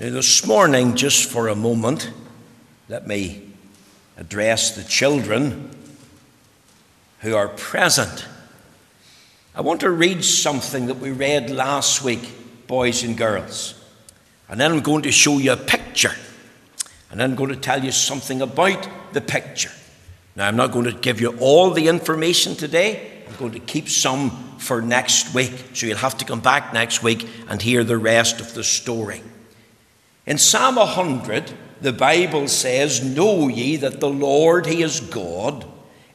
Now, this morning, just for a moment, let me address the children who are present. I want to read something that we read last week, boys and girls. And then I'm going to show you a picture. And then I'm going to tell you something about the picture. Now, I'm not going to give you all the information today. I'm going to keep some for next week. So you'll have to come back next week and hear the rest of the story. In Psalm 100, the Bible says, Know ye that the Lord, He is God.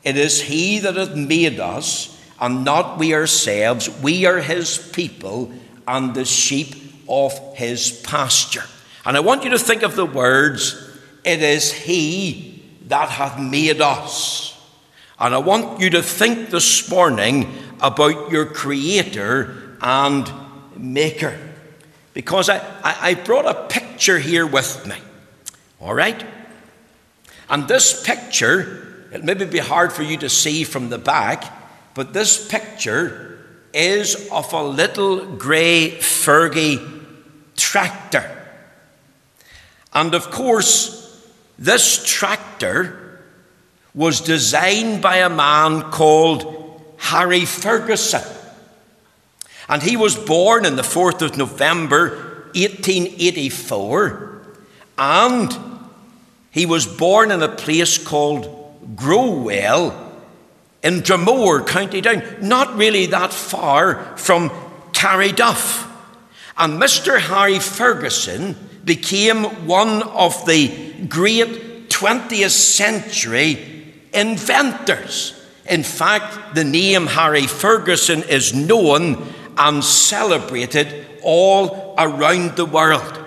It is He that hath made us, and not we ourselves. We are His people, and the sheep of His pasture. And I want you to think of the words, It is He that hath made us. And I want you to think this morning about your Creator and Maker. Because I, I, I brought a picture here with me. All right? And this picture, it may be hard for you to see from the back, but this picture is of a little grey Fergie tractor. And of course, this tractor was designed by a man called Harry Ferguson. And he was born on the 4th of November 1884. And he was born in a place called Growell in Dromore, County Down, not really that far from Carryduff. And Mr. Harry Ferguson became one of the great 20th century inventors. In fact, the name Harry Ferguson is known and celebrated all around the world.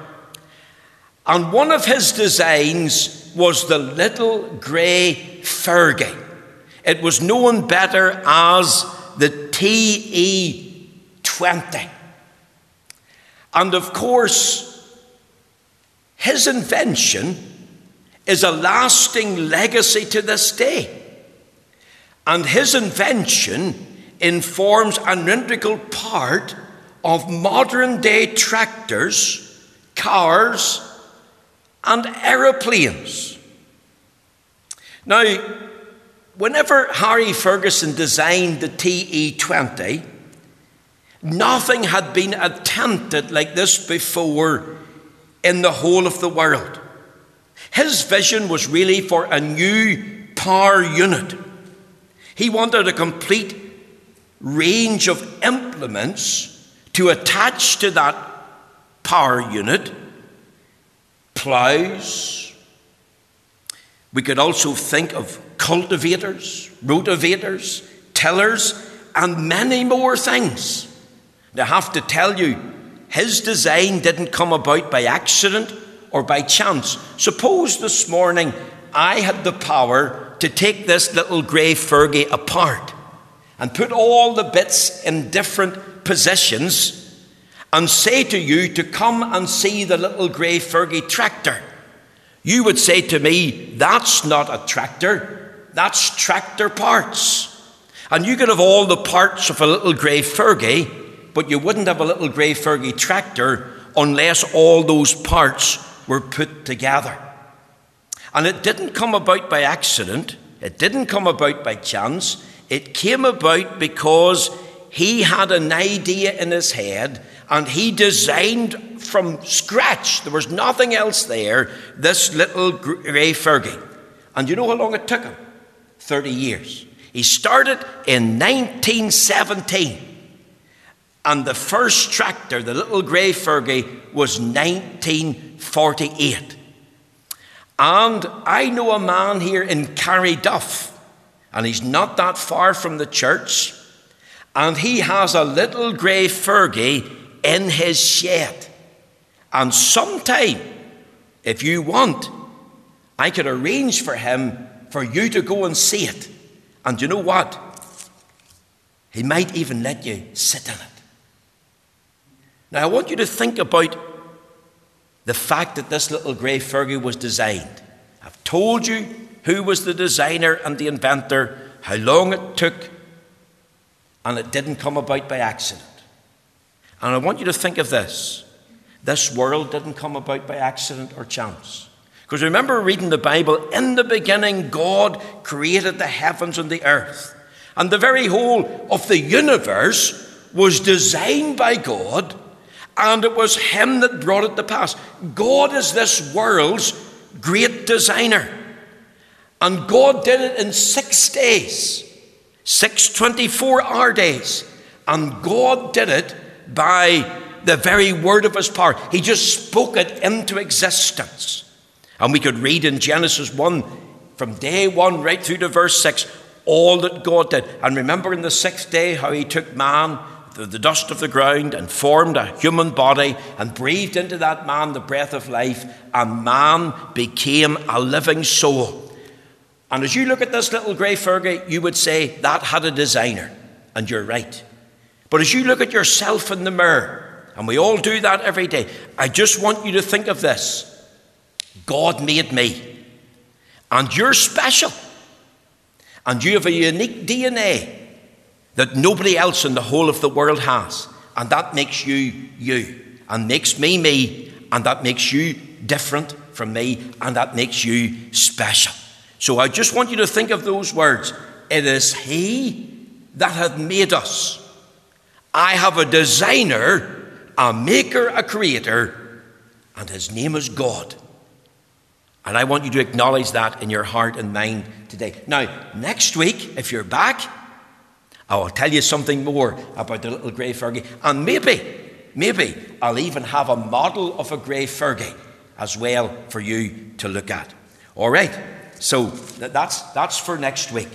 And one of his designs was the little grey Fergie. It was known better as the TE 20. And of course, his invention is a lasting legacy to this day. And his invention informs an integral part of modern day tractors, cars, and aeroplanes. Now, whenever Harry Ferguson designed the TE 20, nothing had been attempted like this before in the whole of the world. His vision was really for a new power unit. He wanted a complete range of implements to attach to that power unit plows. We could also think of cultivators, rotavators, tillers, and many more things. I have to tell you, his design didn't come about by accident or by chance. Suppose this morning I had the power to take this little grey Fergie apart and put all the bits in different positions and say to you to come and see the little grey Fergie tractor. You would say to me, That's not a tractor, that's tractor parts. And you could have all the parts of a little grey Fergie but you wouldn't have a little grey Fergie tractor unless all those parts were put together. And it didn't come about by accident, it didn't come about by chance, it came about because he had an idea in his head and he designed from scratch, there was nothing else there, this little grey Fergie. And you know how long it took him? 30 years. He started in 1917. And the first tractor, the little grey Fergie, was 1948. And I know a man here in Carryduff, and he's not that far from the church, and he has a little grey Fergie in his shed. And sometime, if you want, I could arrange for him for you to go and see it. And you know what? He might even let you sit in it. Now, I want you to think about the fact that this little grey Fergie was designed. I've told you who was the designer and the inventor, how long it took, and it didn't come about by accident. And I want you to think of this This world didn't come about by accident or chance. Because remember reading the Bible, in the beginning, God created the heavens and the earth. And the very whole of the universe was designed by God, and it was Him that brought it to pass. God is this world's great designer. And God did it in six days, six 24 hour days. And God did it by the very word of his power. He just spoke it into existence. And we could read in Genesis 1 from day 1 right through to verse 6 all that God did. And remember in the sixth day how he took man, the, the dust of the ground, and formed a human body and breathed into that man the breath of life, and man became a living soul. And as you look at this little grey Fergie, you would say that had a designer, and you're right. But as you look at yourself in the mirror, and we all do that every day, I just want you to think of this. God made me, and you're special, and you have a unique DNA that nobody else in the whole of the world has, and that makes you you, and makes me me, and that makes you different from me, and that makes you special. So I just want you to think of those words. It is He that hath made us. I have a designer, a maker, a creator, and His name is God. And I want you to acknowledge that in your heart and mind today. Now, next week, if you're back, I will tell you something more about the little grey Fergie. And maybe, maybe I'll even have a model of a grey Fergie as well for you to look at. All right. So that's, that's for next week.